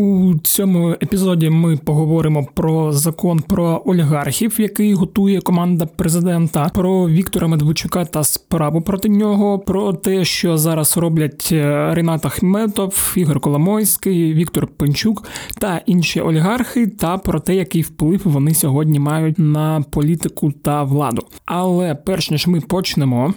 У цьому епізоді ми поговоримо про закон про олігархів, який готує команда президента, про Віктора Медведчука та справу проти нього, про те, що зараз роблять е, Ренат Ахметов, Ігор Коломойський, Віктор Пенчук та інші олігархи, та про те, який вплив вони сьогодні мають на політику та владу. Але перш ніж ми почнемо.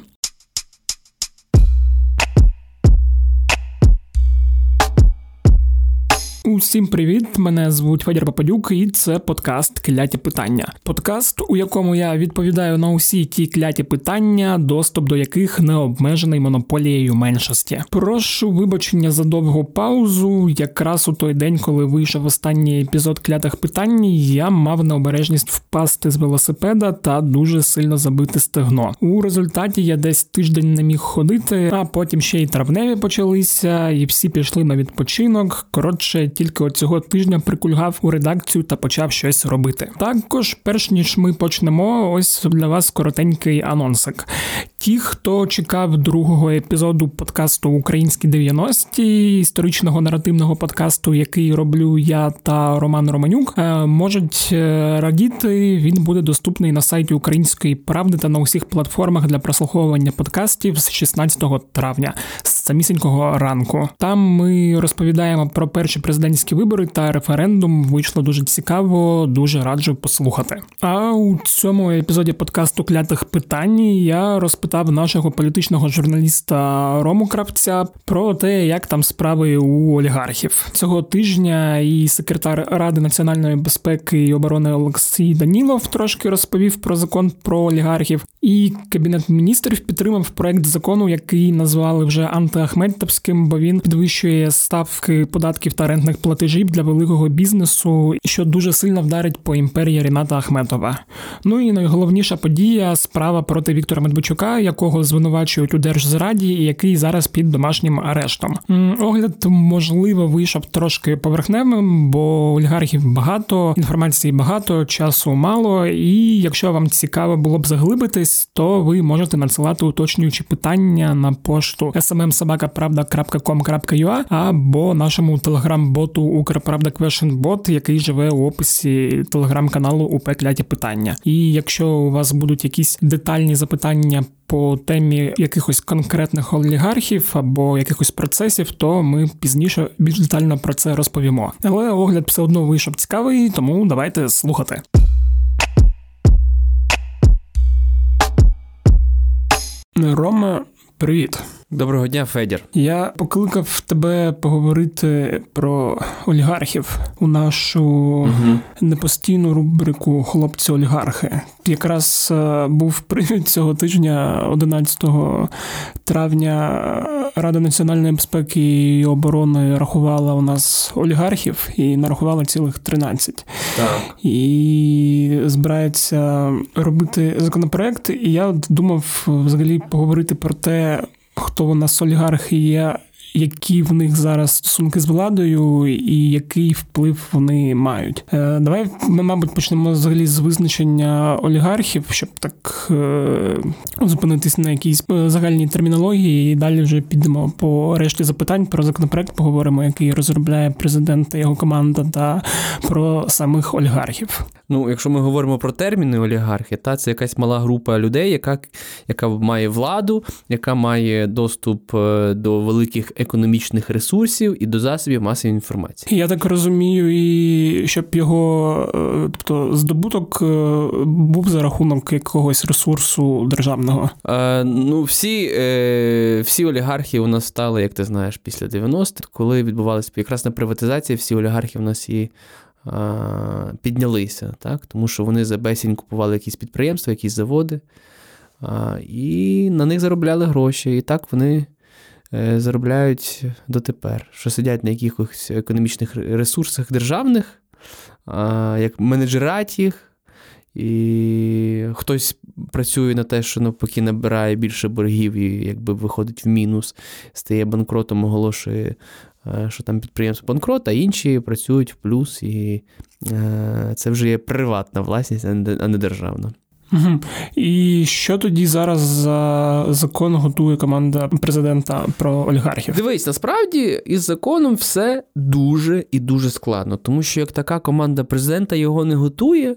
Усім привіт! Мене звуть Федір Попадюк, і це подкаст Кляті питання. Подкаст, у якому я відповідаю на усі ті кляті питання, доступ до яких не обмежений монополією меншості. Прошу вибачення за довгу паузу. Якраз у той день, коли вийшов останній епізод клятих питань, я мав необережність впасти з велосипеда та дуже сильно забити стегно. У результаті я десь тиждень не міг ходити, а потім ще й травневі почалися, і всі пішли на відпочинок. Коротше тільки от цього тижня прикульгав у редакцію та почав щось робити. Також, перш ніж ми почнемо, ось для вас коротенький анонсик. Ті, хто чекав другого епізоду подкасту Українські 90-ті, історичного наративного подкасту, який роблю я та Роман Романюк, е, можуть е, радіти. Він буде доступний на сайті Української правди та на усіх платформах для прослуховування подкастів з 16 травня, з самісінького ранку. Там ми розповідаємо про перші президентські вибори та референдум. Вийшло дуже цікаво, дуже раджу послухати. А у цьому епізоді подкасту клятих питань я розпитав запитав нашого політичного журналіста Рому Кравця про те, як там справи у олігархів цього тижня. І секретар Ради національної безпеки і оборони Олексій Данілов трошки розповів про закон про олігархів. І кабінет міністрів підтримав проект закону, який назвали вже антиахметовським, бо він підвищує ставки податків та рентних платежів для великого бізнесу, що дуже сильно вдарить по імперії Ріната Ахметова. Ну і найголовніша подія справа проти Віктора Медведчука, якого звинувачують у держзраді, і який зараз під домашнім арештом. Огляд можливо вийшов трошки поверхневим, бо олігархів багато, інформації багато, часу мало. І якщо вам цікаво було б заглибитись, то ви можете надсилати уточнюючі питання на пошту smmsobaka.pravda.com.ua або нашому телеграм-боту Укрправда Бот, який живе у описі телеграм-каналу УП Кляті питання. І якщо у вас будуть якісь детальні запитання по темі якихось конкретних олігархів або якихось процесів, то ми пізніше більш детально про це розповімо. Але огляд все одно вийшов цікавий, тому давайте слухати. Рома, привіт. Доброго дня, Федір. Я покликав тебе поговорити про олігархів у нашу угу. непостійну рубрику Хлопці-олігархи. Якраз е, був привід цього тижня, 11 травня, Рада національної безпеки і оборони рахувала у нас олігархів і нарахувала цілих 13. Так. І збирається робити законопроект. І я думав взагалі поговорити про те хто у нас олігархи є, які в них зараз стосунки з владою, і який вплив вони мають. Е, давай ми, мабуть, почнемо взагалі з визначення олігархів, щоб так е, зупинитись на якійсь е, загальній термінології, і далі вже підемо по решті запитань про законопроект. Поговоримо, який розробляє президент та його команда, та про самих олігархів. Ну, якщо ми говоримо про терміни олігархи, та це якась мала група людей, яка яка має владу, яка має доступ до великих економічних ресурсів і до засобів масової інформації. Я так розумію, і щоб його е, тобто здобуток е, був за рахунок якогось ресурсу державного. Е, Ну, всі е, всі олігархи у нас стали, як ти знаєш, після 90-х, коли відбувалася якраз на приватизація, всі олігархи у нас і. Піднялися, так? тому що вони за бесінь купували якісь підприємства, якісь заводи, і на них заробляли гроші. І так вони Е, заробляють дотепер, що сидять на якихось економічних ресурсах державних, як менеджерать їх, і хтось працює на те, що навпаки набирає більше боргів і якби виходить в мінус, стає банкротом, оголошує, е, що там підприємство банкрот, а інші працюють в плюс, і е, це вже є приватна власність, а не державна. Угу. І що тоді зараз за закон готує команда президента про олігархів? Дивись, насправді із законом все дуже і дуже складно, тому що як така команда президента його не готує.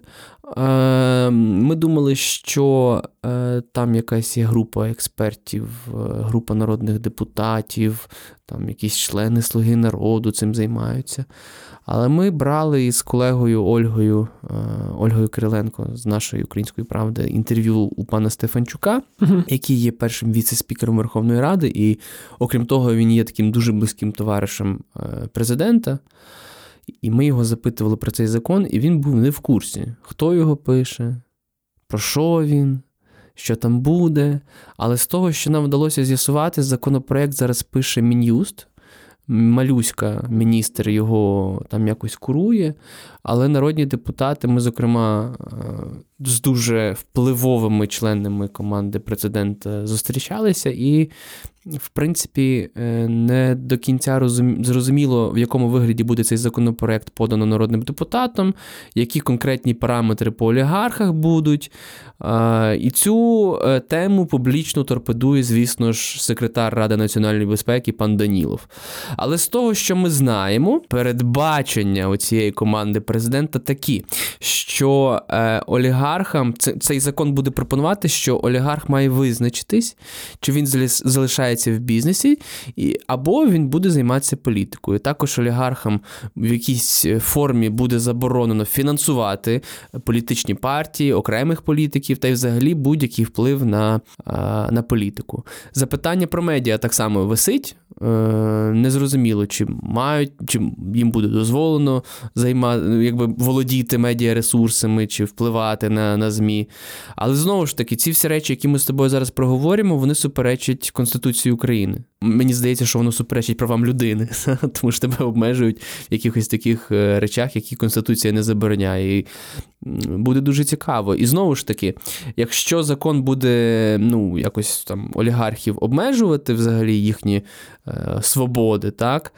Е, ми думали, що е, там якась є група експертів, е, група народних депутатів, там якісь члени Слуги народу цим займаються. Але ми брали із колегою Ольгою Ольгою Кириленко з нашої української правди інтерв'ю у пана Стефанчука, uh-huh. який є першим віце-спікером Верховної Ради, і окрім того, він є таким дуже близьким товаришем президента. І ми його запитували про цей закон, і він був не в курсі, хто його пише, про що він, що там буде. Але з того, що нам вдалося з'ясувати, законопроект зараз пише Мін'юст. Малюська міністр його там якось курує, але народні депутати, ми, зокрема, е, з дуже впливовими членами команди президента зустрічалися, і в принципі, е, не до кінця зрозуміло, в якому вигляді буде цей законопроект подано народним депутатом, які конкретні параметри по олігархах будуть. І цю е, тему публічно торпедує, звісно ж, секретар Ради національної безпеки пан Данілов. Але з того, що ми знаємо, передбачення цієї команди президента такі, що е, олігархам цей закон буде пропонувати, що олігарх має визначитись, чи він залишається в бізнесі, або він буде займатися політикою. Також олігархам в якійсь е, формі буде заборонено фінансувати політичні партії, окремих політиків та й взагалі будь-який вплив на, на політику. Запитання про медіа так само висить. Е, незрозуміло, чи мають, чи їм буде дозволено займати, якби володіти медіаресурсами, чи впливати на на ЗМІ. Але знову ж таки, ці всі речі, які ми з тобою зараз проговоримо, вони суперечать Конституції України. Мені здається, що воно суперечить правам людини, тому що тебе обмежують в якихось таких е, речах, які Конституція не забороняє. І Буде дуже цікаво. І знову ж таки, якщо закон буде ну, якось там олігархів обмежувати взагалі їхні е, свободи, так,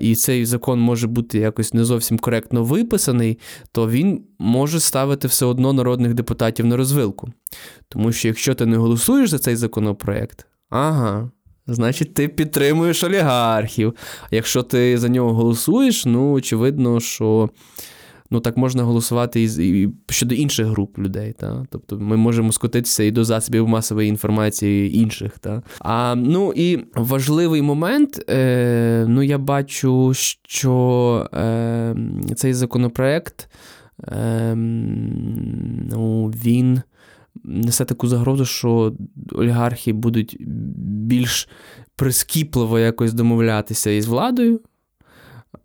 і цей закон може бути якось не зовсім коректно виписаний, то він може ставити все одно народних депутатів на розвилку. Тому що якщо ти не голосуєш за цей законопроект, ага. Значить, ти підтримуєш олігархів. Якщо ти за нього голосуєш, ну очевидно, що ну так можна голосувати і, і щодо інших груп людей. Та? Тобто ми можемо скотитися і до засобів масової інформації інших. Та? А ну і важливий момент, е, ну я бачу, що е, цей законопроект е, ну, він. Несе таку загрозу, що олігархи будуть більш прискіпливо якось домовлятися із владою.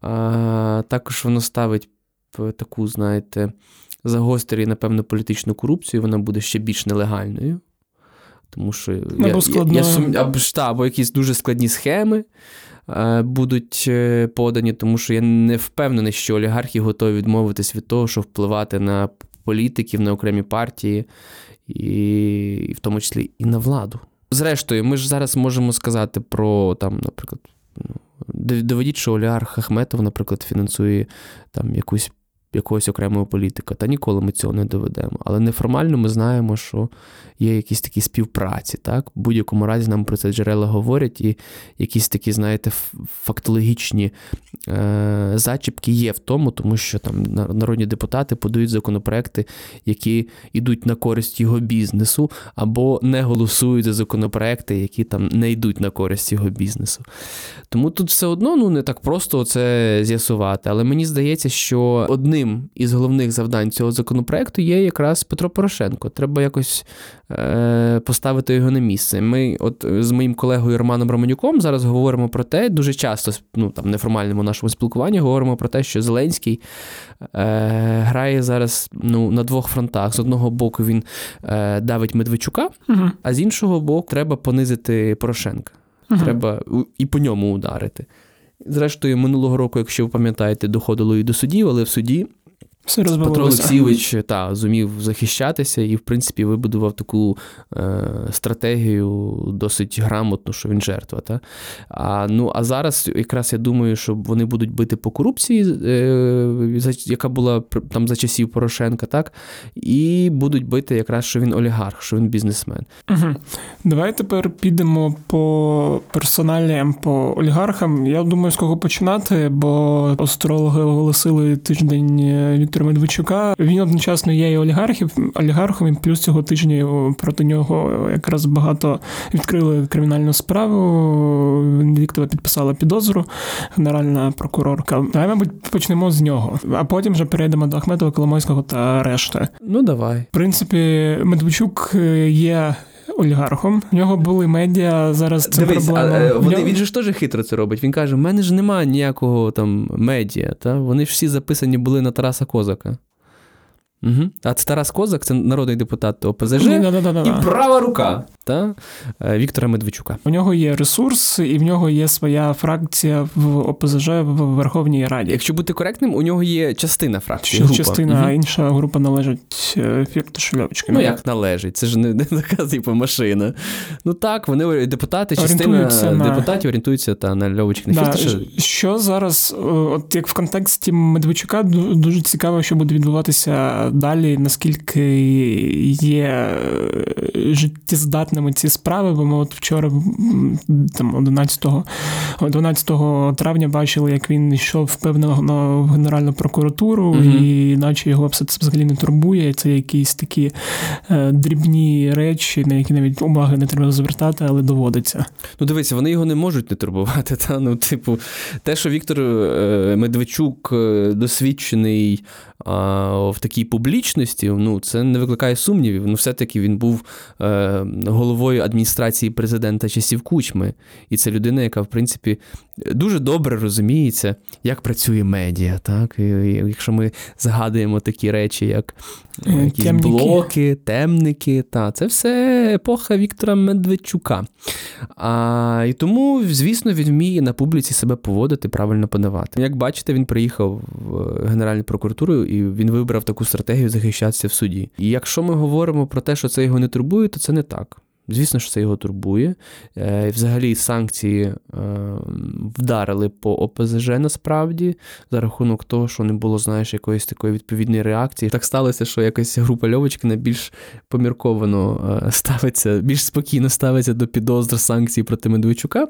А, Також воно ставить таку, знаєте, загострює, напевно, політичну корупцію, вона буде ще більш нелегальною. Тому що або я, складно. я, я сум... або, та, або якісь дуже складні схеми е, будуть е, подані, тому що я не впевнений, що олігархи готові відмовитись від того, щоб впливати на політиків, на окремі партії, і, і в тому числі і на владу. Зрештою, ми ж зараз можемо сказати про там, наприклад, ну, доведіть, що олігарх Ахметов, наприклад, фінансує там якусь якогось окремого політика. Та ніколи ми цього не доведемо. Але неформально ми знаємо, що є якісь такі співпраці. Так? В будь-якому разі нам про це джерела говорять, і якісь такі, знаєте, фактологічні е- зачіпки є в тому, тому що там народні депутати подають законопроекти, які йдуть на користь його бізнесу, або не голосують за законопроекти, які там не йдуть на користь його бізнесу. Тому тут все одно ну, не так просто це з'ясувати. Але мені здається, що одним одним із головних завдань цього законопроекту є якраз Петро Порошенко. Треба якось е, поставити його на місце. Ми, от з моїм колегою Романом Романюком, зараз говоримо про те, дуже часто, ну там неформальному нашому спілкуванні, говоримо про те, що Зеленський е, грає зараз ну, на двох фронтах. З одного боку, він е, давить Медведчука, угу. а з іншого боку, треба понизити Порошенка. Угу. Треба і по ньому ударити. Зрештою, минулого року, якщо ви пам'ятаєте, доходило і до судів, але в суді Все Петро Олексійович та, зумів захищатися і, в принципі, вибудував таку е, стратегію досить грамотну, що він жертва. Та? А, ну, а зараз якраз я думаю, що вони будуть бити по корупції, е, яка була там за часів Порошенка, так? і будуть бити якраз, що він олігарх, що він бізнесмен. Угу. Давай тепер підемо по персоналіям, по олігархам. Я думаю, з кого починати, бо астрологи оголосили тиждень Віктора Медведчука. Він одночасно є і олігархів, олігархом, і плюс цього тижня проти нього якраз багато відкрили кримінальну справу. Віктора підписала підозру, генеральна прокурорка. Давай, мабуть, почнемо з нього, а потім вже перейдемо до Ахметова, Коломойського та решти. Ну давай. В принципі, Медведчук є олігархом. В нього були медіа. Зараз це Дивись, проблема. А, вони, нього... Він же ж теж хитро це робить. Він каже: в мене ж немає ніякого там медіа. Та? Вони ж всі записані були на Тараса Козака. Угу. А це Тарас Козак, це народний депутат ОПЗЖ Ні, да, да, да, і права рука та, е, Віктора Медведчука. У нього є ресурс, і в нього є своя фракція в ОПЗЖ в Верховній Раді. Якщо бути коректним, у нього є частина фракції. група. Частина, угу. інша група належить е, Фірташульовички. Ну, як належить? Це ж не, не така типу машина. Ну так, вони депутати, частина на... депутатів орієнтуються та на Льовочки. Да. Що зараз, от як в контексті Медведчука, дуже цікаво, що буде відбуватися далі, наскільки є е, життєздатними ці справи, бо ми от вчора, там 11 12 травня, бачили, як він йшов впевнено в Генеральну прокуратуру, mm і наче його все це взагалі не турбує. Це якісь такі е, дрібні речі, на які навіть уваги не треба звертати, але доводиться. Ну, дивіться, вони його не можуть не турбувати. Та? Ну, типу, те, що Віктор е, Медведчук досвідчений в такій публічності, ну це не викликає сумнівів. Ну, все-таки він був е, головою адміністрації президента часів Кучми. І це людина, яка, в принципі, дуже добре розуміється, як працює медіа. Так? І, Якщо ми згадуємо такі речі, як е, якісь темники. блоки, темники, та, це все епоха Віктора Медведчука. А, І тому, звісно, він вміє на публіці себе поводити, правильно подавати. Як бачите, він приїхав в Генеральну прокуратуру і він вибрав таку стратегію захищатися в суді. І якщо ми говоримо про те, що це його не турбує, то це не так. Звісно, що це його турбує. Е, взагалі, санкції е, вдарили по ОПЗЖ насправді за рахунок того, що не було, знаєш, якоїсь такої відповідної реакції. Так сталося, що якась група Льовочкина більш помірковано е, ставиться, більш спокійно ставиться до підозр санкцій проти Медведчука.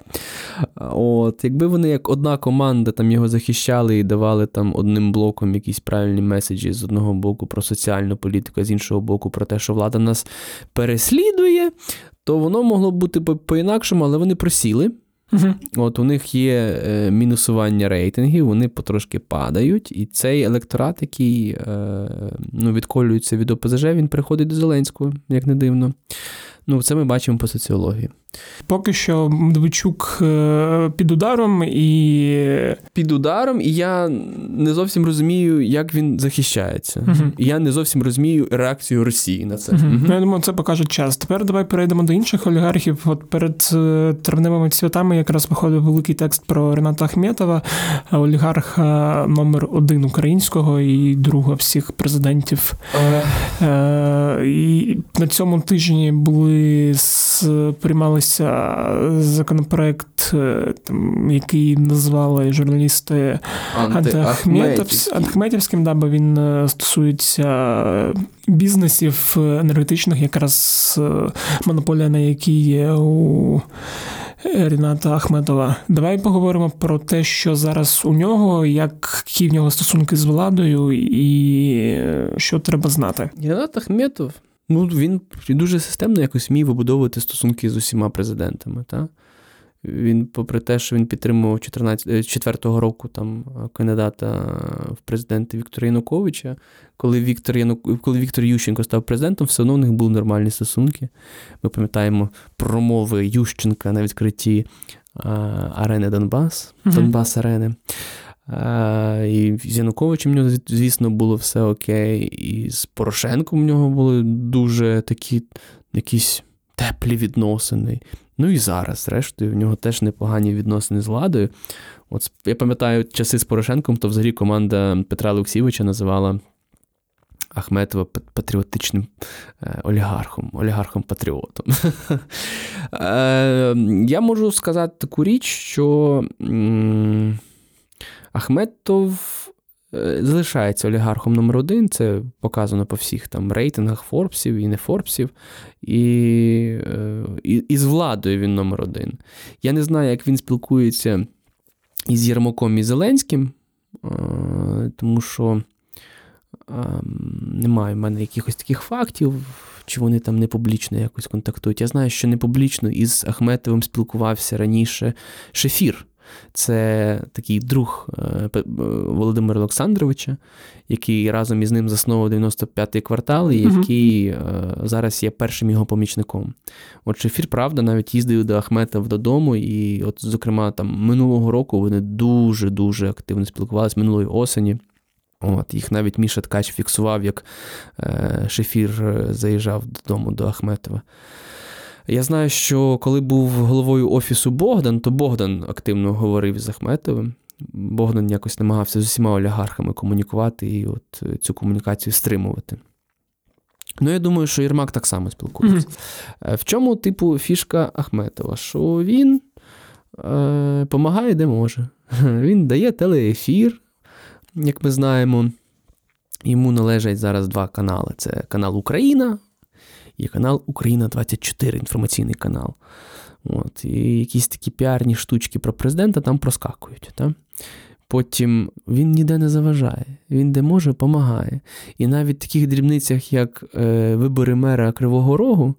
От, Якби вони як одна команда там його захищали і давали там одним блоком якісь правильні меседжі з одного боку про соціальну політику, з іншого боку, про те, що влада нас переслідує то воно могло бути по-інакшому, але вони просіли. uh От У них є е, мінусування рейтингів, вони потрошки падають, і цей електорат, який е, ну, відколюється від ОПЗЖ, він приходить до Зеленського, як не дивно. Ну, Це ми бачимо по соціології. Поки що Медведчук е, під ударом і. Під ударом, і я не зовсім розумію, як він захищається. Uh-huh. І я не зовсім розумію реакцію Росії на це. Uh-huh. Uh-huh. Я думаю, це покаже час. Тепер давай перейдемо до інших олігархів. От перед е, травневими святами якраз виходив великий текст про Рената Ахметова, олігарха номер один українського і друга всіх президентів. Uh. І на цьому тижні були приймали приймалися законопроект, е, там, який назвали журналісти Антихметівським, да, бо він е, стосується бізнесів енергетичних, якраз е, монополія на які є у. Ріната Ахметова, давай поговоримо про те, що зараз у нього, які в нього стосунки з владою, і що треба знати. Рінат Ахметов Ну, він дуже системно якось вмів вибудовувати стосунки з усіма президентами. Та? Він, попри те, що він підтримував 4-го е, року там кандидата в президенти Віктора Януковича, коли Віктор Янук... коли Віктор Ющенко став президентом, все одно у них були нормальні стосунки. Ми пам'ятаємо промови Ющенка на відкритті арени Донбас, Донбас Арени. І з Януковичем в нього, звісно, було все окей. І з Порошенком в нього були дуже такі якісь теплі відносини. Ну і зараз, зрештою, в нього теж непогані відносини з владою. От я пам'ятаю часи з Порошенком, то взагалі команда Петра Олексійовича називала Ахметова патріотичним е, олігархом, олігархом-патріотом. Е, я можу сказати таку річ, що Ахметов е, залишається олігархом номер один. Це показано по всіх там рейтингах Форбсів і не Форбсів. І, і, і з владою він номер один. Я не знаю, як він спілкується із Єрмаком і Зеленським, тому що. Немає в мене якихось таких фактів, чи вони там не публічно якось контактують. Я знаю, що не публічно із Ахметовим спілкувався раніше Шефір. Це такий друг е, Володимира Олександровича, який разом із ним засновував 95-й квартал, і який е, зараз є першим його помічником. От Шефір, правда, навіть їздив до Ахметова додому, і, от, зокрема, там минулого року вони дуже-дуже активно спілкувалися минулої осені. От, Їх навіть Міша Ткач фіксував, як е, Шефір е, заїжджав додому до Ахметова. Я знаю, що коли був головою офісу Богдан, то Богдан активно говорив з Ахметовим. Богдан якось намагався з усіма олігархами комунікувати і от е, цю комунікацію стримувати. Ну, я думаю, що Єрмак так само спілкується. Mm-hmm. В чому, типу, фішка Ахметова? Що він е, помагає, де може. Він дає телеефір як ми знаємо, йому належать зараз два канали: це канал Україна і канал Україна 24, інформаційний канал. От, І якісь такі піарні штучки про президента там проскакують. Та? Потім він ніде не заважає, він де може, допомагає. І навіть в таких дрібницях, як е, вибори мера Кривого Рогу,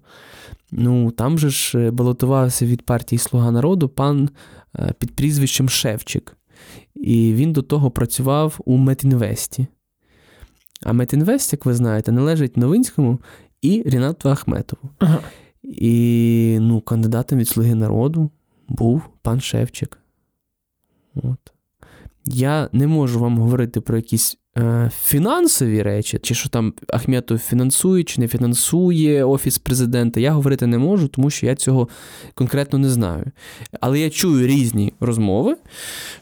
ну там же ж е, балотувався від партії Слуга народу пан е, під прізвищем Шевчик. І він до того працював у Метінвесті. А Метінвест, як ви знаєте, належить Новинському і Рінату Ахметову. Ага. І ну, кандидатом від Слуги народу був пан Шевчик. От. Я не можу вам говорити про якісь фінансові речі, чи що там Ахметов фінансує, чи не фінансує Офіс президента, я говорити не можу, тому що я цього конкретно не знаю. Але я чую різні розмови,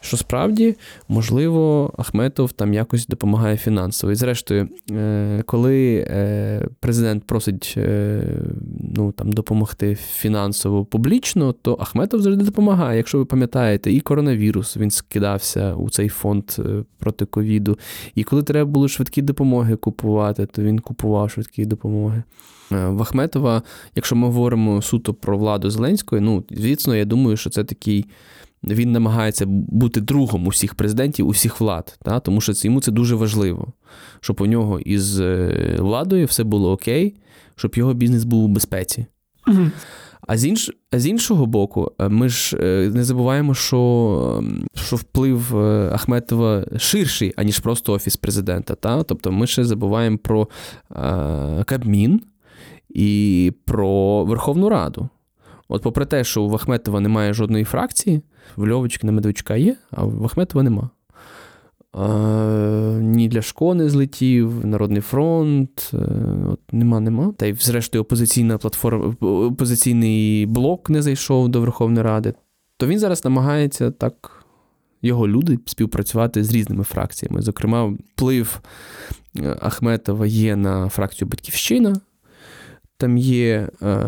що справді, можливо, Ахметов там якось допомагає фінансово. І зрештою, е, коли е, президент просить ну, там, допомогти фінансово публічно, то Ахметов завжди допомагає. Якщо ви пам'ятаєте, і коронавірус він скидався у цей фонд проти ковіду. І коли треба було швидкі допомоги купувати, то він купував швидкі допомоги. Е, в Ахметова, якщо ми говоримо суто про владу Зеленської, ну, звісно, я думаю, що це такий. Він намагається бути другом усіх президентів, усіх влад, та? тому що йому це дуже важливо, щоб у нього із е, владою все було окей, щоб його бізнес був у безпеці. Угу. А з інш... з іншого боку, е, ми ж е, не забуваємо, що ем, що вплив е, Ахметова ширший, аніж просто Офіс президента. Та? Тобто ми ще забуваємо про Кабмін і про Верховну Раду. От, попри те, що у Ахметова немає жодної фракції, в Льовочки на Медведчука є, а в Ахметова нема. Ні Ляшко не злетів, Народний фронт. Е, от Нема, нема. Та й, зрештою, опозиційна платформа, опозиційний блок не зайшов до Верховної Ради. То він зараз намагається так, його люди співпрацювати з різними фракціями. Зокрема, вплив е, Ахметова є на фракцію Батьківщина. Там є е,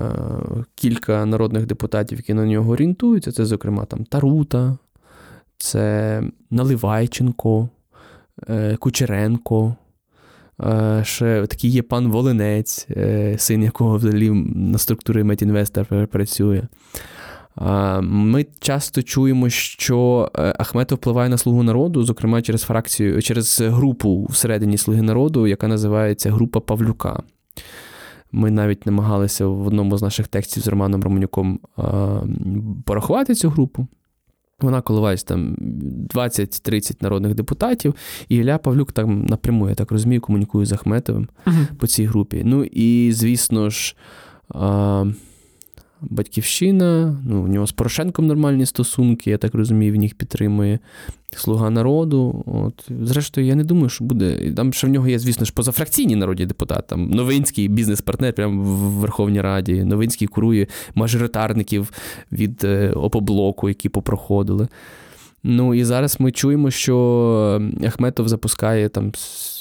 кілька народних депутатів, які на нього орієнтуються. Це, зокрема, там Тарута це Наливайченко, Кучеренко. Е, ще такий є пан Волинець, е, син якого взагалі на структурі Метінвеста працює. Ми часто чуємо, що Ахметов впливає на Слугу народу, зокрема через фракцію, через групу всередині Слуги народу, яка називається Група Павлюка. Ми навіть намагалися в одному з наших текстів з Романом Романюком порахувати цю групу. Вона коливається там 20-30 народних депутатів, і Ілля Павлюк там напряму, я так розумію, комунікує з Ахметовим uh-huh. по цій групі. Ну і, звісно ж, а, Батьківщина, ну, у нього з Порошенком нормальні стосунки, я так розумію, він їх підтримує. Слуга народу. От. Зрештою, я не думаю, що буде. Там ще в нього є, звісно ж, позафракційні народні депутати. Там Новинський бізнес-партнер прямо в Верховній Раді. Новинський курує мажоритарників від е, опоблоку, які попроходили. Ну і зараз ми чуємо, що Ахметов запускає там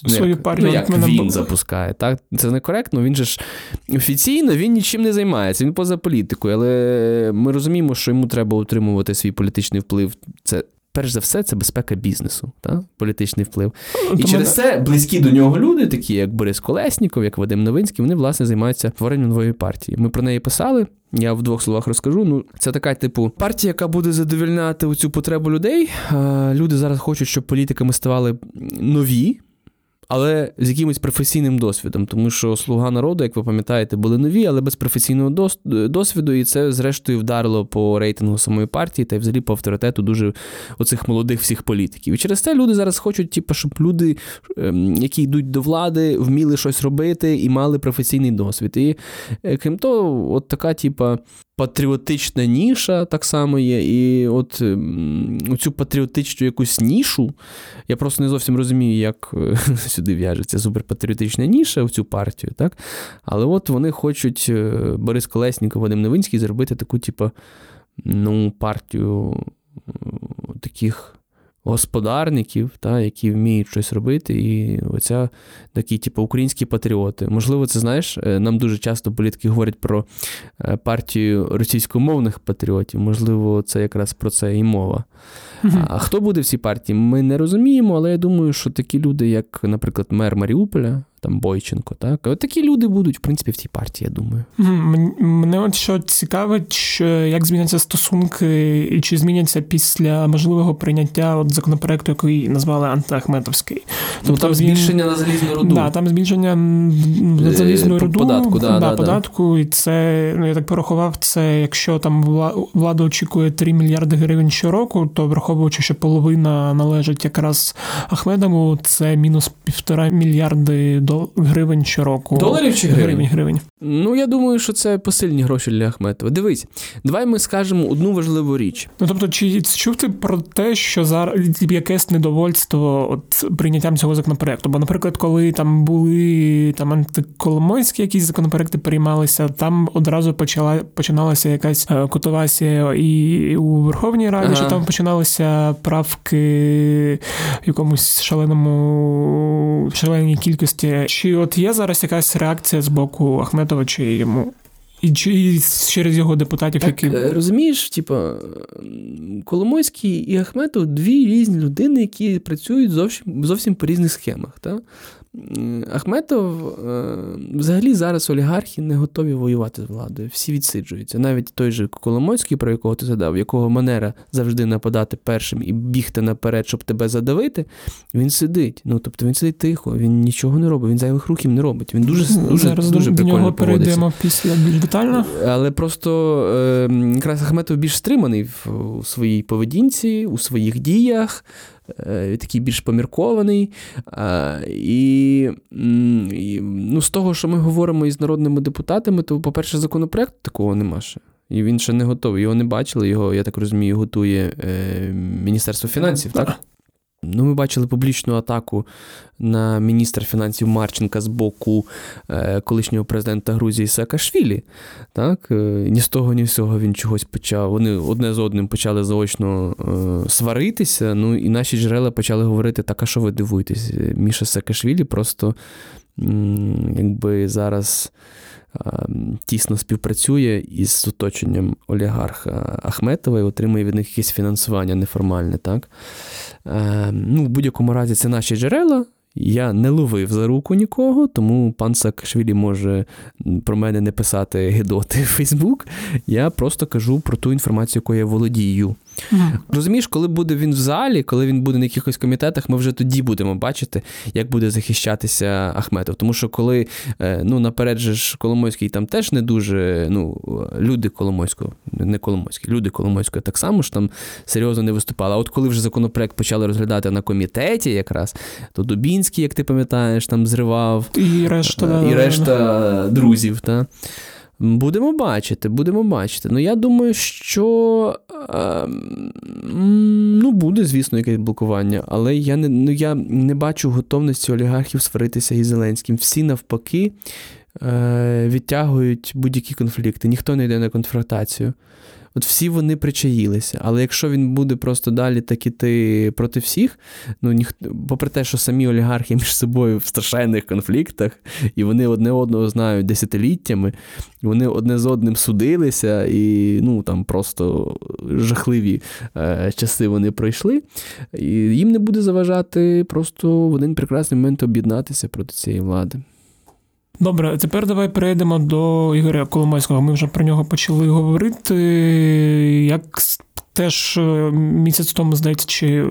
ну, свою як, партію. Ну, як він б... запускає. Так? Це некоректно. Він же ж офіційно він нічим не займається, він поза політикою. Але ми розуміємо, що йому треба утримувати свій політичний вплив. Це перш за все, це безпека бізнесу, та? політичний вплив. Ну, і через це близькі до нього люди, такі як Борис Колесніков, як Вадим Новинський, вони власне займаються творенням нової партії. Ми про неї писали. Я в двох словах розкажу. Ну, це така, типу, партія, яка буде задовільняти цю потребу людей. Люди зараз хочуть, щоб політиками ставали нові але з якимось професійним досвідом, тому що слуга народу, як ви пам'ятаєте, були нові, але без професійного досвіду, і це, зрештою, вдарило по рейтингу самої партії та й взагалі по авторитету дуже оцих молодих всіх політиків. І через це люди зараз хочуть, типу, щоб люди, ем, які йдуть до влади, вміли щось робити і мали професійний досвід. І е, крім того, от така, типа патріотична ніша так само є. І от цю патріотичну якусь нішу, я просто не зовсім розумію, як е, сюди в'яжеться суперпатріотична ніша в цю партію. так? Але от вони хочуть е, Борис Колесніков, Вадим Новинський зробити таку, типу, ну, партію таких господарників, та, які вміють щось робити, і оця такі, типу, українські патріоти. Можливо, це знаєш, е, нам дуже часто політики говорять про е, партію російськомовних патріотів. Можливо, це якраз про це і мова. А хто буде в цій партії, ми не розуміємо, але я думаю, що такі люди, як, наприклад, мер Маріуполя, там Бойченко, так от такі люди будуть, в принципі, в цій партії, я думаю. Мене от що цікавить, що як зміняться стосунки, і чи зміняться після можливого прийняття от законопроекту, який назвали антиахметовський. Тобто там збільшення на залізну руду. Да, там збільшення на залізну руду податку, да, да, податку, і це ну я так порахував, це якщо там влада очікує 3 мільярди гривень щороку, то враховуючи, що половина належить якраз Ахмедову, це мінус півтора мільярди гривень щороку. Доларів чи гривень? Гривень, гривень. Ну, я думаю, що це посильні гроші для Ахметова. Дивись, давай ми скажемо одну важливу річ. Ну тобто, чи чув ти про те, що зараз якесь недовольство от прийняттям цього законопроекту? Бо, наприклад, коли там були там антиколомойські якісь законопроекти приймалися, там одразу почала починалася якась е, котовасія і у Верховній Раді, ага. що там починалися правки в якомусь шаленому шаленій кількості. Чи от є зараз якась реакція з боку Ахметова, чи йому? І чи через його депутатів, так, які е, розумієш, типу, Коломойський і Ахметов дві різні людини, які працюють зовсім зовсім по різних схемах. Так? Ахметов е, взагалі зараз олігархи не готові воювати з владою. Всі відсиджуються. Навіть той же Коломойський, про якого ти задав, якого манера завжди нападати першим і бігти наперед, щоб тебе задавити, він сидить. Ну тобто він сидить тихо, він нічого не робить, він зайвих рухів не робить. Він дуже дуже, Зараз дуже до нього перейдемо після більш детально. Але просто е, якраз Ахметов більш стриманий в своїй поведінці, у своїх діях. Е, такий більш поміркований. І, і ну, з того, що ми говоримо із народними депутатами, то, по-перше, законопроект такого нема ще. І він ще не готовий. Його не бачили, його, я так розумію, готує е, Міністерство фінансів, так? Ну, Ми бачили публічну атаку на міністра фінансів Марченка з боку е, колишнього президента Грузії Саакашвілі. Так? Е, ні з того, ні з цього він чогось почав. Вони одне з одним почали заочно е, сваритися. Ну і наші джерела почали говорити: так, а що ви дивуєтесь? Міша Саакашвілі просто якби зараз. Тісно співпрацює із оточенням олігарха Ахметова і отримує від них якесь фінансування неформальне. так? Ну, В будь-якому разі це наші джерела. Я не ловив за руку нікого, тому пан Саакашвілі може про мене не писати гидоти в Фейсбук. Я просто кажу про ту інформацію, яку я володію. Mm. Розумієш, коли буде він в залі, коли він буде на якихось комітетах, ми вже тоді будемо бачити, як буде захищатися Ахметов. Тому що коли е, ну, наперед же ж Коломойський там теж не дуже, ну, люди Коломойського, не Коломойські, люди Коломойського так само ж там серйозно не виступали. А от коли вже законопроект почали розглядати на комітеті, якраз, то Дубінський, як ти пам'ятаєш, там зривав і решта, і решта друзів. Та? Будемо бачити, будемо бачити. Ну, я думаю, що е, ну, буде, звісно, якесь блокування, але я не ну, я не бачу готовності олігархів сваритися із Зеленським. Всі навпаки е, відтягують будь-які конфлікти. Ніхто не йде на конфронтацію. От всі вони причаїлися. Але якщо він буде просто далі так іти проти всіх, ну ніхто, попри те, що самі олігархи між собою в страшенних конфліктах, і вони одне одного знають десятиліттями, вони одне з одним судилися, і ну там просто жахливі е, часи вони пройшли. І Їм не буде заважати просто в один прекрасний момент об'єднатися проти цієї влади. Добре, тепер давай перейдемо до Ігоря Коломойського. Ми вже про нього почали говорити. Як теж е, місяць тому, здається, чи е,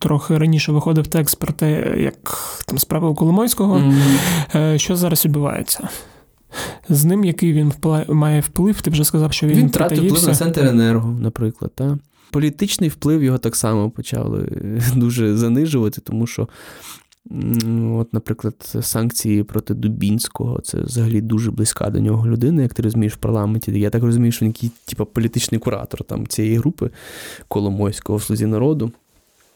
трохи раніше виходив текст про те, як там справи у Коломойського. Mm-hmm. Що зараз відбувається? З ним, який він має вплив, ти вже сказав, що він Він втратив вплив на центр енерго, наприклад. Та? Політичний вплив його так само почали дуже занижувати, тому що От, Наприклад, санкції проти Дубінського це взагалі дуже близька до нього людина, як ти розумієш в парламенті. Я так розумію, що він який, типу, політичний куратор там, цієї групи Коломойського в Слузі народу.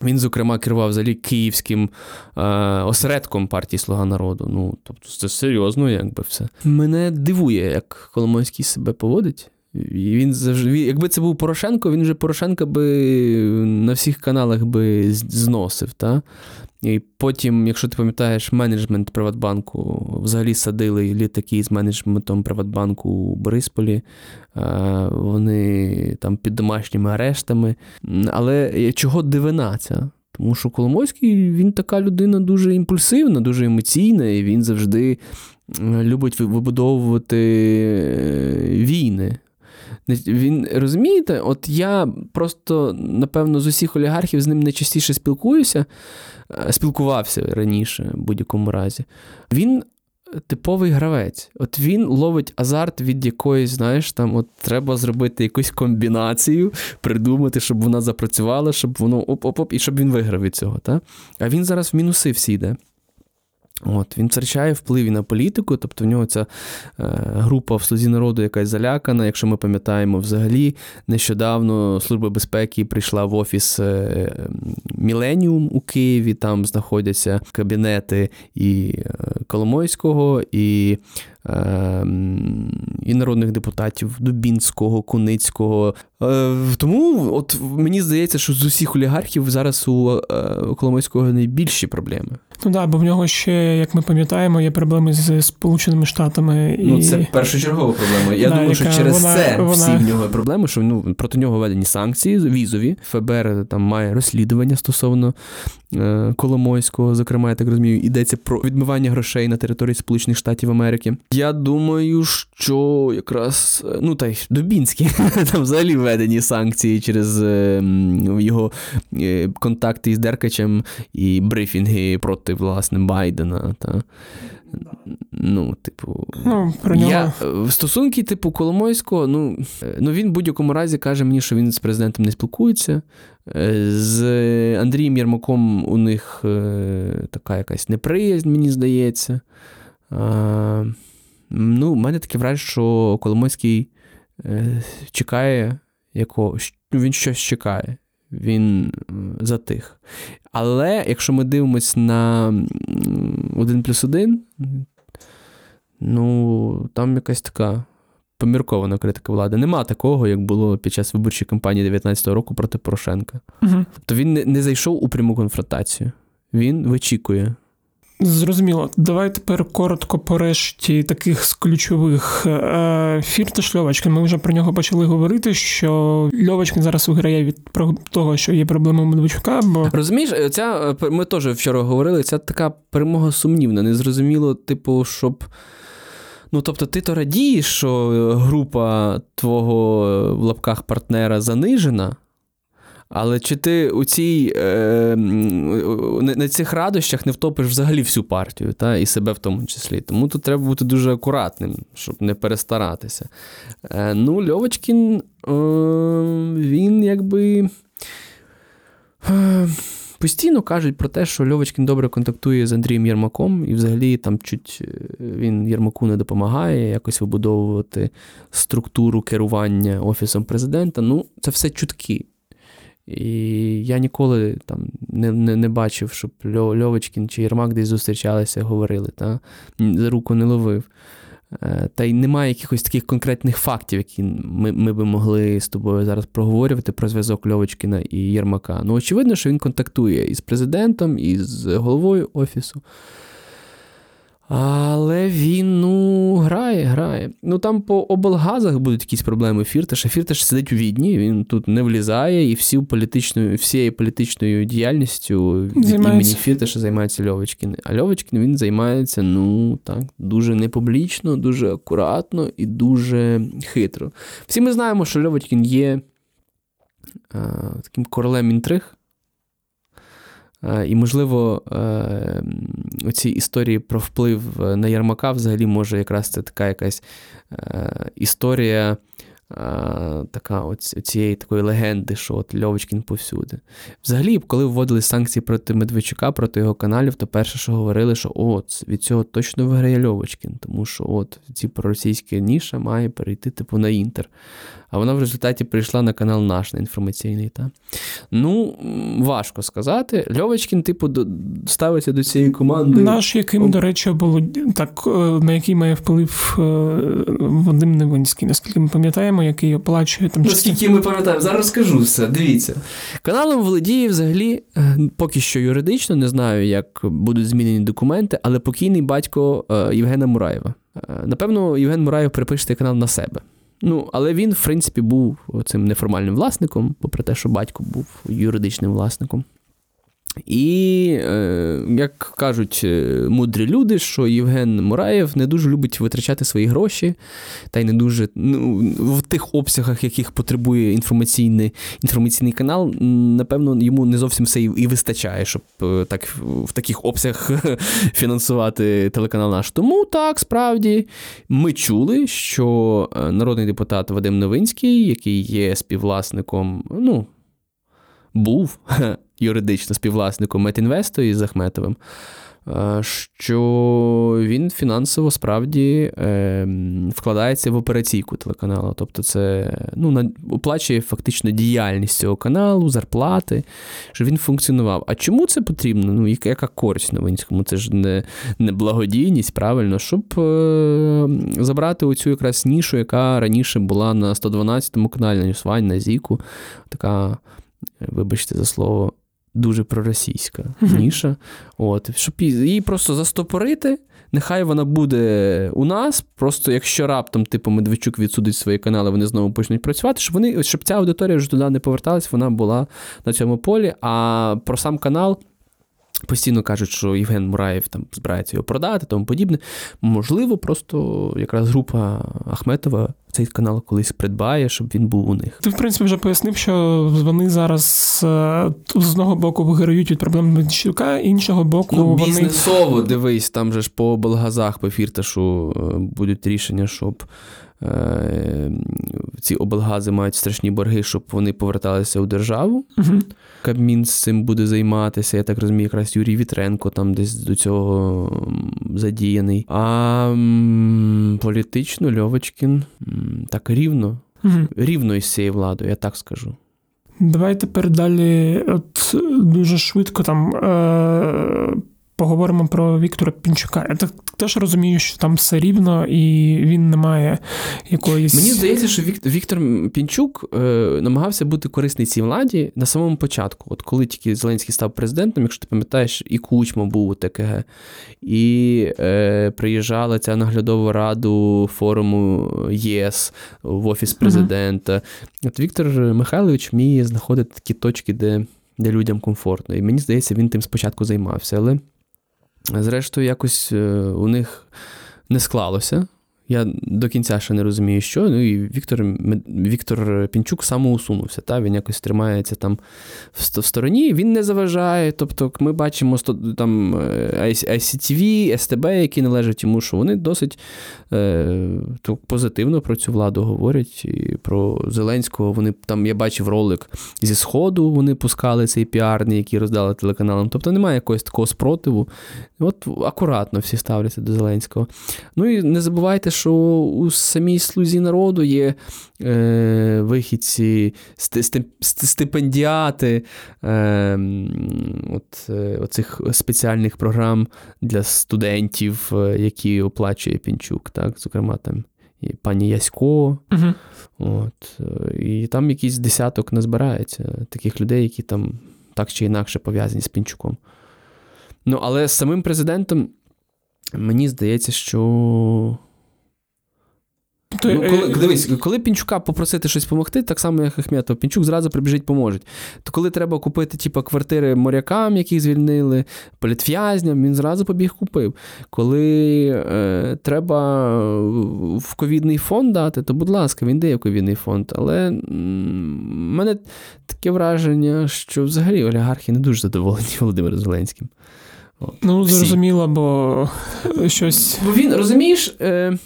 Він, зокрема, керував взагалі київським е, осередком партії Слуга народу. Ну, тобто, це серйозно, якби все. Мене дивує, як Коломойський себе поводить. І він завжди, Якби це був Порошенко, він вже Порошенка би на всіх каналах би зносив. Та? І потім, якщо ти пам'ятаєш, менеджмент Приватбанку взагалі садили літаки з менеджментом Приватбанку у Борисполі, вони там під домашніми арештами. Але чого дивина ця? Тому що Коломойський він така людина дуже імпульсивна, дуже емоційна, і він завжди любить вибудовувати е, війни. Він розумієте, от я просто, напевно, з усіх олігархів з ним найчастіше спілкуюся, е, спілкувався раніше в будь-якому разі. Він типовий гравець. От він ловить азарт від якоїсь, знаєш, там от треба зробити якусь комбінацію, придумати, щоб вона запрацювала, щоб воно оп-оп-оп, і щоб він виграв від цього. Та? А він зараз в мінуси всі йде. От, Він втрачає вплив на політику, тобто в нього ця е, група в слузі народу якась залякана. Якщо ми пам'ятаємо, взагалі нещодавно Служба безпеки прийшла в офіс е, Міленіум у Києві, там знаходяться кабінети і е, Коломойського, і і народних депутатів Дубінського, Куницького. Е, тому от мені здається, що з усіх олігархів зараз у е, Коломойського найбільші проблеми. Ну так, бо в нього ще, як ми пам'ятаємо, є проблеми з Сполученими Штатами. І... Ну, це першочергова проблема. Я да, думаю, що через вона, це вона... всі в нього проблеми, що ну, проти нього введені санкції візові. ФБР там має розслідування стосовно Коломойського. Зокрема, я так розумію, йдеться про відмивання грошей на території Сполучених Штатів Америки. Я думаю, що якраз ну та й Дубінський там взагалі введені санкції через е, його е, контакти із Деркачем і брифінги проти власне Байдена. Та. Ну, типу, ну, про нього... я в стосунки, типу, Коломойського, ну ну він в будь-якому разі каже мені, що він з президентом не спілкується. Е, з Андрієм Єрмаком у них така якась неприязнь, мені здається. Ну, У мене таке враження, що Коломойський е, чекає, яко, він щось чекає, він затих. Але якщо ми дивимося на 1 плюс 1, ну, там якась така поміркована критика влади. Нема такого, як було під час виборчої кампанії 2019 року проти Порошенка. Угу. Тобто він не, не зайшов у пряму конфронтацію. Він вичікує. Зрозуміло, давай тепер коротко по решті таких з ключових е, Фірташ Льовочкин. Ми вже про нього почали говорити. Що Льовочкин зараз виграє від того, що є проблема Медведчука. Бо розумієш, ця е, ми теж вчора говорили. Ця така перемога сумнівна. Незрозуміло, типу, щоб. Ну, тобто, ти то радієш, що група твого в лапках партнера занижена. Але чи ти у цій, е, на цих радощах не втопиш взагалі всю партію, та, і себе в тому числі. Тому тут треба бути дуже акуратним, щоб не перестаратися. Е, Ну, Льовочкін, е, він якби. Постійно кажуть про те, що Льовочкін добре контактує з Андрієм Єрмаком, і взагалі там чуть е, він Єрмаку не допомагає якось вибудовувати структуру керування Офісом президента. Ну, це все чутки. І я ніколи там не не, не бачив, щоб Льовочкін чи Єрмак десь зустрічалися, говорили, та? за руку не ловив. Е, та й немає якихось таких конкретних фактів, які ми ми би могли з тобою зараз проговорювати про зв'язок Льовочкіна і Єрмака. Ну, очевидно, що він контактує із президентом, і з головою Офісу. Але він, грає, грає. Ну там по облгазах будуть якісь проблеми Фірташа. Фірташ сидить у відні, він тут не влізає, і всі політичною, всією політичною діяльністю від імені Фірташа займається Льовочкін. А Льовочкін він займається, ну так, дуже непублічно, дуже акуратно і дуже хитро. Всі ми знаємо, що Льовочкін є а, таким королем інтриг. І, можливо, е, оці історії про вплив на Ярмака взагалі може якраз це така якась е, історія така цієї такої легенди, що от Льовочкін повсюди. Взагалі, коли вводили санкції проти Медведчука, проти його каналів, то перше, що говорили, що от від цього точно виграє Льовочкін, тому що от ці проросійські ніша має перейти типу на інтер. А вона в результаті прийшла на канал наш на інформаційний. Та? Ну, важко сказати. Льовочкін, типу, ставиться до цієї команди. Наш, яким, до речі, було так, е, на який має вплив е, Вадим Невинський, наскільки ми пам'ятаємо, який оплачує там Наскільки ми пам'ятаємо, зараз скажу все. Дивіться. Каналом володіє взагалі е, поки що юридично, не знаю, як будуть змінені документи, але покійний батько Євгена Мураєва. Напевно, Євген Мураєв перепише канал на себе. Ну, але він, в принципі, був цим неформальним власником, попри те, що батько був юридичним власником. І, е, як кажуть е, мудрі люди, що Євген Мураєв не дуже любить витрачати свої гроші, та й не дуже ну, в тих обсягах, яких потребує інформаційний інформаційний канал, напевно, йому не зовсім все і вистачає, щоб е, так в таких обсягах фінансувати телеканал наш. Тому так, справді, ми чули, що народний депутат Вадим Новинський, який є співвласником, ну, був юридично співвласником Метінвесту із Захметовим, е, що він фінансово справді е, вкладається в операційку телеканалу. Тобто, це ну, оплачує фактично діяльність цього каналу, зарплати, щоб він функціонував. А чому це потрібно? Ну, яка користь новинському? Це ж не не благодійність, правильно, щоб е, забрати оцю якраз нішу, яка раніше була на 112 му каналі, на NewsOne, на Зіку. Така, вибачте за слово дуже проросійська ніша. От, Щоб її просто застопорити. Нехай вона буде у нас, просто якщо раптом, типу, Медведчук відсудить свої канали, вони знову почнуть працювати, щоб вони, щоб ця аудиторія вже туди не поверталась, вона була на цьому полі. А про сам канал Постійно кажуть, що Євген Мураєв там збирається його продати, тому подібне. Можливо, просто якраз група Ахметова цей канал колись придбає, щоб він був у них. Ти, в принципі, вже пояснив, що вони зараз е, з одного боку виграють від проблем Медведчука, іншого боку. Ну, вони... Бізнесово дивись, там же ж по облгазах, по фірташу е, будуть рішення, щоб. Е, ці облгази мають страшні борги, щоб вони поверталися у державу. Угу. Кабмін з цим буде займатися. Я так розумію, якраз Юрій Вітренко там десь до цього задіяний. А політично Льовочкін так рівно, угу. рівно із цією владою, я так скажу. Давай тепер далі, от дуже швидко там. Е- Поговоримо про Віктора Пінчука. Я так теж розумію, що там все рівно, і він не має якоїсь. Мені здається, що Віктор Пінчук е, намагався бути корисний цій владі на самому початку. От коли тільки Зеленський став президентом, якщо ти пам'ятаєш, і Кучма був у ТКГ, і е, приїжджала ця наглядова раду форуму ЄС в офіс президента. Uh-huh. От Віктор Михайлович вміє знаходити такі точки, де. Де людям комфортно. І мені здається, він тим спочатку займався. Але Зрештою, якось е, у них не склалося. Я до кінця ще не розумію, що. Ну і Віктор Віктор Пінчук самоусунувся. Та? Він якось тримається там в стороні, він не заважає. Тобто, ми бачимо там ICTV, СТБ, які належать йому, що вони досить е, позитивно про цю владу говорять. І Про Зеленського вони там, я бачив ролик зі Сходу, вони пускали цей піарний, який роздали телеканалам. Тобто немає якогось такого спротиву. От акуратно всі ставляться до Зеленського. Ну і не забувайте, що у самій слузі народу є е, вихідці, стипендіати е, от, е, оцих спеціальних програм для студентів, е, які оплачує Пінчук. Так? Зокрема, там і пані Ясько. Угу. От, І там якийсь десяток назбирається таких людей, які там так чи інакше пов'язані з Пінчуком. Ну, але з самим президентом мені здається, що то, ну, коли, е, Дивись, коли Пінчука попросити щось допомогти, так само, як Ахметов, Пінчук зразу прибіжить, поможе. То коли треба купити типу, квартири морякам, яких звільнили, політв'язням, він зразу побіг купив. Коли е, треба в ковідний фонд дати, то, будь ласка, він дає в ковідний фонд. Але в мене таке враження, що взагалі олігархи не дуже задоволені Володимиром Зеленським. От. Ну, зрозуміло, бо щось. Бо він, розумієш. Е,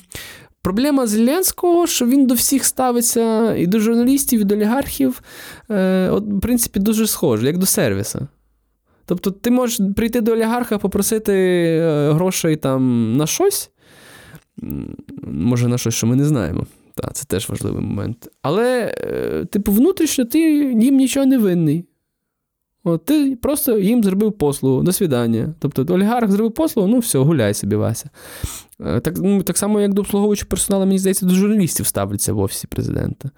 Проблема Зеленського, що він до всіх ставиться і до журналістів, і до олігархів, е, от, в принципі, дуже схоже, як до сервіса. Тобто, ти можеш прийти до олігарха, попросити е, грошей там на щось, може, на щось, що ми не знаємо. Так, це теж важливий момент. Але, е, типу, внутрішньо ти їм нічого не винний. От, Ти просто їм зробив послугу, до свідання. Тобто олігарх зробив послугу, ну все, гуляй собі, Вася. Е, так ну, так само, як до обслуговуючого персоналу, мені здається, до журналістів ставляться в офісі президента.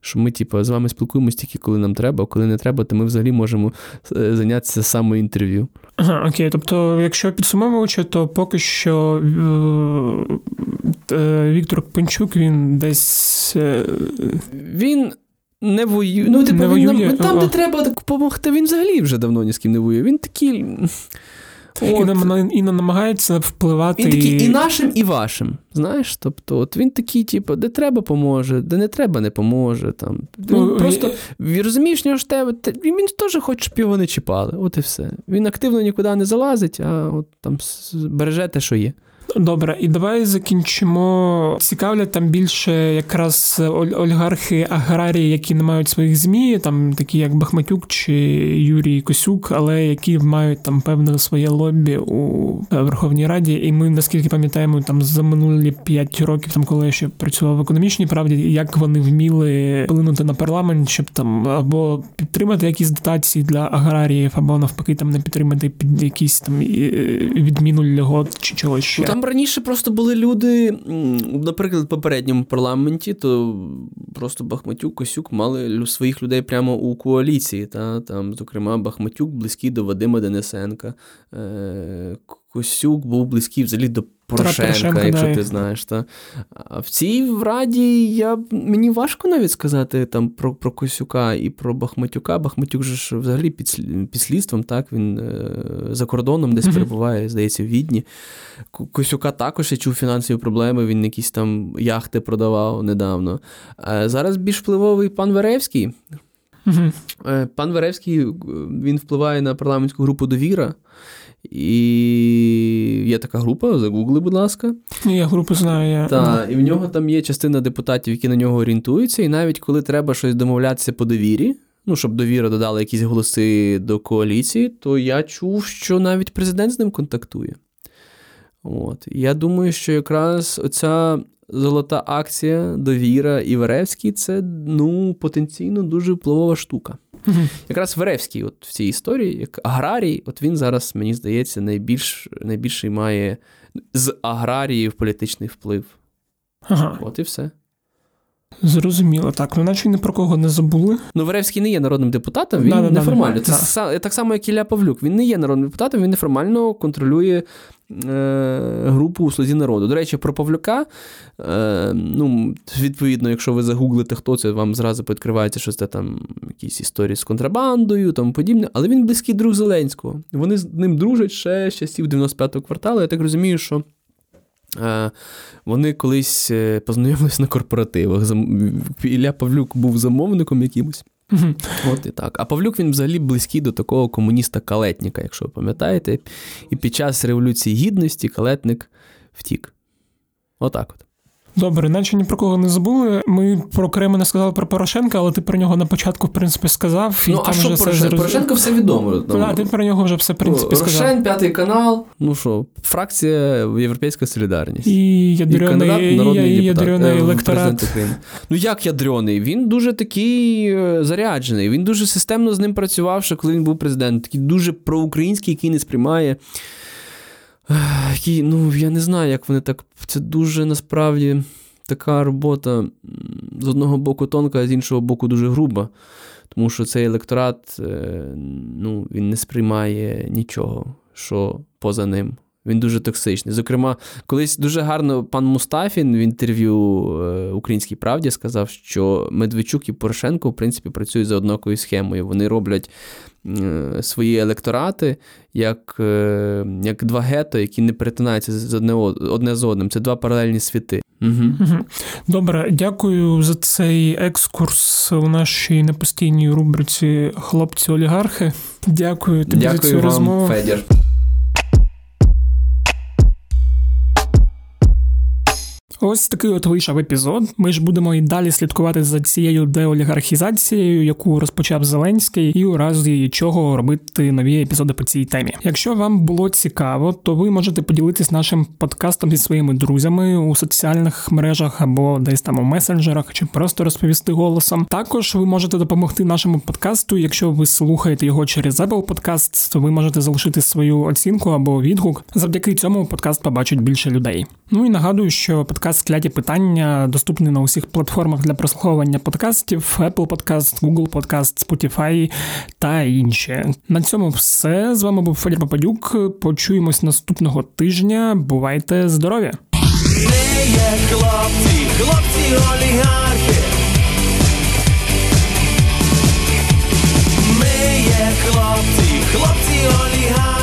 Що ми, типу, з вами спілкуємося тільки коли нам треба, а коли не треба, то ми взагалі можемо е, зайнятися самоінтерв'ю. Ага, окей. Тобто, якщо підсумовуючи, то поки що е, Віктор Пенчук він десь. Він. Не воює. Ну, типу, не він воює. там, де треба допомогти, він взагалі вже давно ні з ким не воює. Він такий. От. І, і намагається впливати. Він такий і нашим, і вашим. Знаєш, тобто, от він такий, типу, де треба поможе, де не треба, не поможе. Там. Він ну, просто і... розумієш, нього ж тебе, він теж хоче, щоб його не чіпали. От і все. Він активно нікуди не залазить, а от там береже те, що є. Добре, і давай закінчимо. Цікавлять там більше якраз олігархи аграрії, які не мають своїх змі, там такі як Бахматюк чи Юрій Косюк, але які мають там певне своє лобі у Верховній Раді. І ми наскільки пам'ятаємо, там за минулі п'ять років, там коли я ще працював в економічній правді, як вони вміли вплинути на парламент, щоб там або підтримати якісь дотації для аграріїв, або навпаки, там не підтримати під якісь там відміну льгот чи чогось ще. Там раніше просто були люди, наприклад, в попередньому парламенті, то просто Бахматюк, Косюк мали своїх людей прямо у коаліції. Та? Там, Зокрема, Бахматюк близький до Вадима Денисенка. Е, Косюк був близький взагалі до Порошенка, Порошенка якщо да. ти знаєш. Та. А в цій раді я, мені важко навіть сказати там про про Косюка і про Бахматюка. Бахматюк же ж взагалі під під слідством, так, він е, за кордоном десь перебуває, здається, в Відні. Косюка також я чув фінансові проблеми, він якісь там яхти продавав недавно. А зараз більш впливовий пан Веревський. Е, пан Веревський він впливає на парламентську групу Довіра. І є така група, загугли, будь ласка. Я групу знаю. я... Так, і в нього там є частина депутатів, які на нього орієнтуються, і навіть коли треба щось домовлятися по довірі, ну, щоб довіра додала якісь голоси до коаліції, то я чув, що навіть президент з ним контактує. От. Я думаю, що якраз оця золота акція, довіра і Веревський це ну, потенційно дуже впливова штука. Mm-hmm. Якраз Веревський от в цій історії, як аграрій, от він зараз, мені здається, найбільш, найбільший має з аграріїв політичний вплив. Ага. От і все. Зрозуміло, так. Ну, наче ні про кого не забули. Ну, Веревський не є народним депутатом, він да, неформально. Да, Це да. так само, як Ілля Павлюк. Він не є народним депутатом, він неформально контролює е, групу у слузі народу. До речі, про Павлюка. Е, ну, Відповідно, якщо ви загуглите, хто це, вам зразу підкривається, що це там якісь історії з контрабандою, тому подібне. Але він близький друг Зеленського. Вони з ним дружать ще з часів 95-го кварталу. Я так розумію, що. Е, вони колись познайомились познайомилися на корпоративах. Ілля Павлюк був замовником якимось. От і так. А Павлюк він взагалі близький до такого комуніста калетника, якщо ви пам'ятаєте. І під час Революції Гідності калетник втік. Отак от. Добре, наче ні про кого не забули. Ми про Кремля не сказали про Порошенка, але ти про нього на початку, в принципі, сказав. І ну, там а що вже Порошенко? Все Порошенко все відомо. Там... Да, ти про нього вже все в принципі ну, сказав. Рошен, п'ятий канал. Ну що, фракція Європейська Солідарність. І ядрений, і, ядрений е, електорат. Ну як ядрений? Він дуже такий е, заряджений. Він дуже системно з ним працював, ще коли він був президент. Такий дуже проукраїнський, який не сприймає які, ну, я не знаю, як вони так. Це дуже насправді така робота з одного боку тонка, а з іншого боку, дуже груба. Тому що цей електорат е, ну, він не сприймає нічого, що поза ним. Він дуже токсичний. Зокрема, колись дуже гарно пан Мустафін в інтерв'ю е, Українській правді сказав, що Медведчук і Порошенко, в принципі, працюють за однакою схемою. Вони роблять свої електорати як е, як два гето, які не перетинаються з одне, одне з одним. Це два паралельні світи. Угу. Добре, дякую за цей екскурс у нашій непостійній рубриці Хлопці-олігархи. Дякую тобі дякую за цю вам, розмову. Федір. Ось такий от вийшов епізод. Ми ж будемо і далі слідкувати за цією деолігархізацією, яку розпочав Зеленський, і у разі чого робити нові епізоди по цій темі. Якщо вам було цікаво, то ви можете поділитись нашим подкастом зі своїми друзями у соціальних мережах або десь там у месенджерах, чи просто розповісти голосом. Також ви можете допомогти нашому подкасту, якщо ви слухаєте його через Apple Podcasts, то ви можете залишити свою оцінку або відгук. Завдяки цьому подкаст побачить більше людей. Ну і нагадую, що подкаст «Кляті питання доступний на усіх платформах для прослуховування подкастів: Apple Podcast, Google Podcast, Spotify та інші. На цьому все з вами був Федір Попадюк. Почуємось наступного тижня. Бувайте здорові! Ми є хлопці, хлопці олігархи. Ми є хлопці, хлопці олігархи.